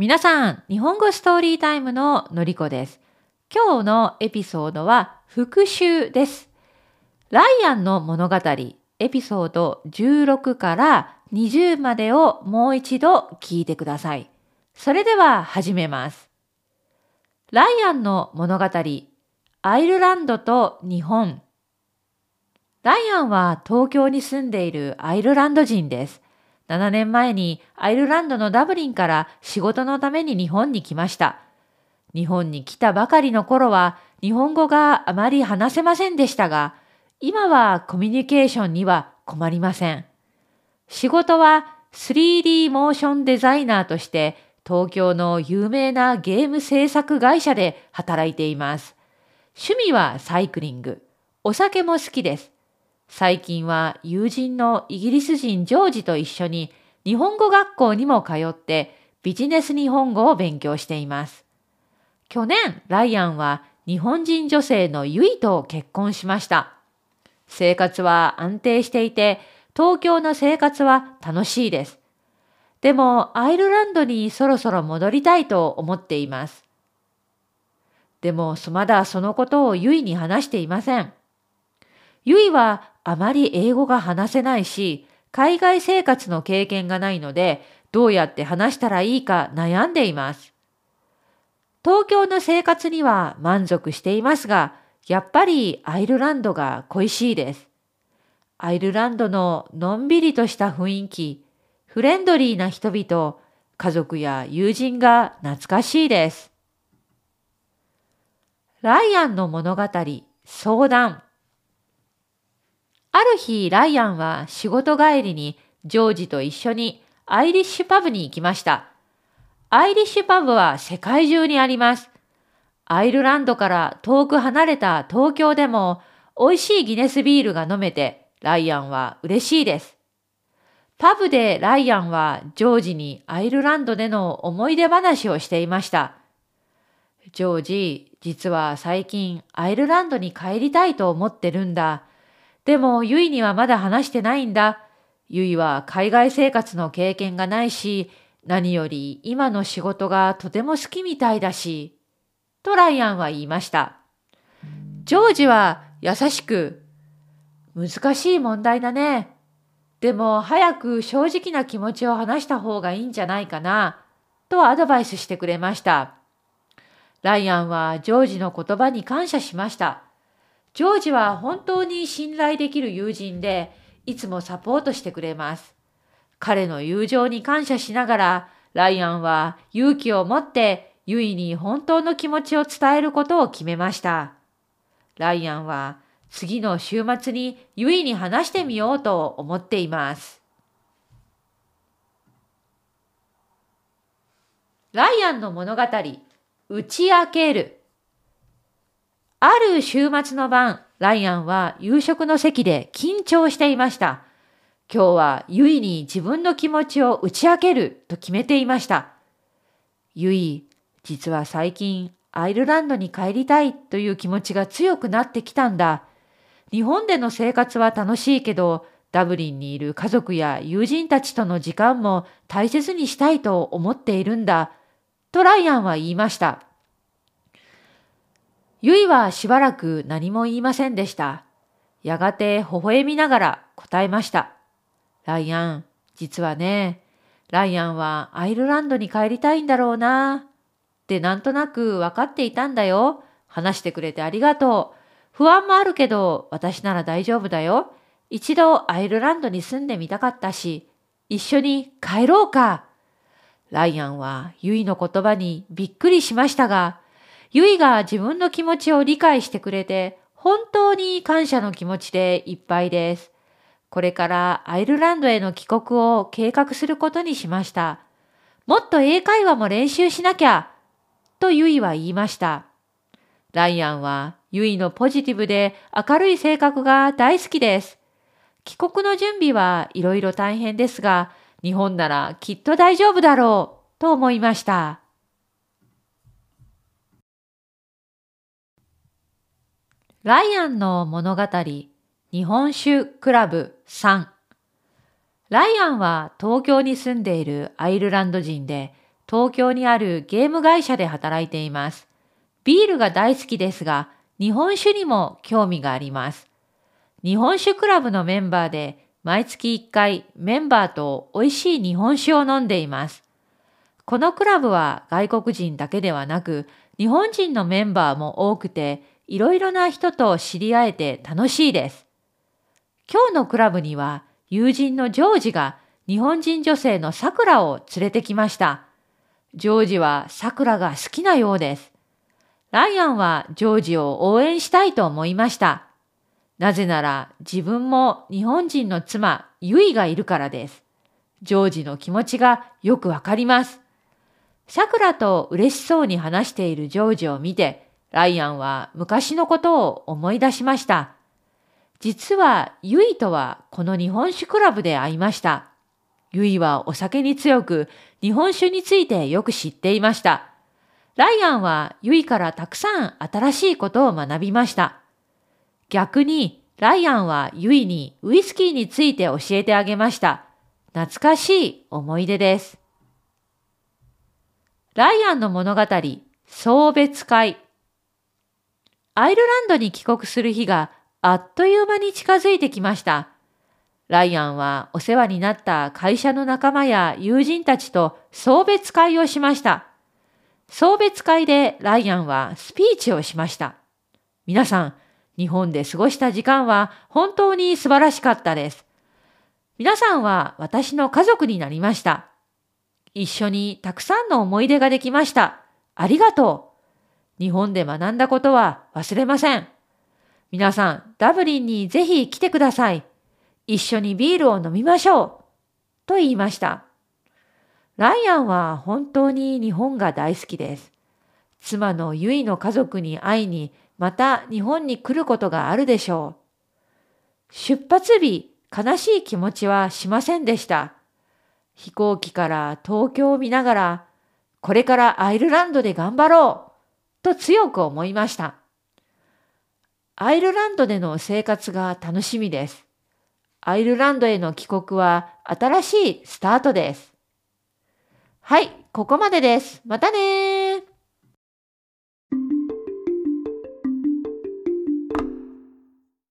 皆さん、日本語ストーリータイムののりこです。今日のエピソードは復習です。ライアンの物語、エピソード16から20までをもう一度聞いてください。それでは始めます。ライアンの物語、アイルランドと日本。ライアンは東京に住んでいるアイルランド人です。7年前にアイルランドのダブリンから仕事のために日本に来ました。日本に来たばかりの頃は日本語があまり話せませんでしたが、今はコミュニケーションには困りません。仕事は 3D モーションデザイナーとして東京の有名なゲーム制作会社で働いています。趣味はサイクリング。お酒も好きです。最近は友人のイギリス人ジョージと一緒に日本語学校にも通ってビジネス日本語を勉強しています。去年、ライアンは日本人女性のユイと結婚しました。生活は安定していて、東京の生活は楽しいです。でも、アイルランドにそろそろ戻りたいと思っています。でも、まだそのことをユイに話していません。ユイはあまり英語が話せないし、海外生活の経験がないので、どうやって話したらいいか悩んでいます。東京の生活には満足していますが、やっぱりアイルランドが恋しいです。アイルランドののんびりとした雰囲気、フレンドリーな人々、家族や友人が懐かしいです。ライアンの物語、相談。ある日、ライアンは仕事帰りにジョージと一緒にアイリッシュパブに行きました。アイリッシュパブは世界中にあります。アイルランドから遠く離れた東京でも美味しいギネスビールが飲めてライアンは嬉しいです。パブでライアンはジョージにアイルランドでの思い出話をしていました。ジョージ、実は最近アイルランドに帰りたいと思ってるんだ。でもユイにはまだ話してないんだ。ユイは海外生活の経験がないし、何より今の仕事がとても好きみたいだし、とライアンは言いました。ジョージは優しく、難しい問題だね。でも早く正直な気持ちを話した方がいいんじゃないかな、とアドバイスしてくれました。ライアンはジョージの言葉に感謝しました。ジョージは本当に信頼できる友人で、いつもサポートしてくれます。彼の友情に感謝しながら、ライアンは勇気を持ってユイに本当の気持ちを伝えることを決めました。ライアンは次の週末にユイに話してみようと思っています。ライアンの物語、打ち明ける。ある週末の晩、ライアンは夕食の席で緊張していました。今日はユイに自分の気持ちを打ち明けると決めていました。ユイ、実は最近アイルランドに帰りたいという気持ちが強くなってきたんだ。日本での生活は楽しいけど、ダブリンにいる家族や友人たちとの時間も大切にしたいと思っているんだ。とライアンは言いました。ユイはしばらく何も言いませんでした。やがて微笑みながら答えました。ライアン、実はね、ライアンはアイルランドに帰りたいんだろうな。ってなんとなく分かっていたんだよ。話してくれてありがとう。不安もあるけど、私なら大丈夫だよ。一度アイルランドに住んでみたかったし、一緒に帰ろうか。ライアンはユイの言葉にびっくりしましたが、ユイが自分の気持ちを理解してくれて、本当に感謝の気持ちでいっぱいです。これからアイルランドへの帰国を計画することにしました。もっと英会話も練習しなきゃ、とユイは言いました。ライアンはユイのポジティブで明るい性格が大好きです。帰国の準備はいろいろ大変ですが、日本ならきっと大丈夫だろう、と思いました。ライアンの物語日本酒クラブ3ライアンは東京に住んでいるアイルランド人で東京にあるゲーム会社で働いています。ビールが大好きですが、日本酒にも興味があります。日本酒クラブのメンバーで毎月1回メンバーと美味しい日本酒を飲んでいます。このクラブは外国人だけではなく日本人のメンバーも多くていろいろな人と知り合えて楽しいです。今日のクラブには友人のジョージが日本人女性のさくらを連れてきました。ジョージはさくらが好きなようです。ライアンはジョージを応援したいと思いました。なぜなら自分も日本人の妻、ユイがいるからです。ジョージの気持ちがよくわかります。さくらと嬉しそうに話しているジョージを見て、ライアンは昔のことを思い出しました。実はユイとはこの日本酒クラブで会いました。ユイはお酒に強く日本酒についてよく知っていました。ライアンはユイからたくさん新しいことを学びました。逆にライアンはユイにウイスキーについて教えてあげました。懐かしい思い出です。ライアンの物語、送別会。アイルランドに帰国する日があっという間に近づいてきました。ライアンはお世話になった会社の仲間や友人たちと送別会をしました。送別会でライアンはスピーチをしました。皆さん、日本で過ごした時間は本当に素晴らしかったです。皆さんは私の家族になりました。一緒にたくさんの思い出ができました。ありがとう。日本で学んだことは忘れません。皆さん、ダブリンにぜひ来てください。一緒にビールを飲みましょう。と言いました。ライアンは本当に日本が大好きです。妻のユイの家族に会いにまた日本に来ることがあるでしょう。出発日、悲しい気持ちはしませんでした。飛行機から東京を見ながら、これからアイルランドで頑張ろうと強く思いました。アイルランドでの生活が楽しみです。アイルランドへの帰国は新しいスタートです。はい、ここまでです。またね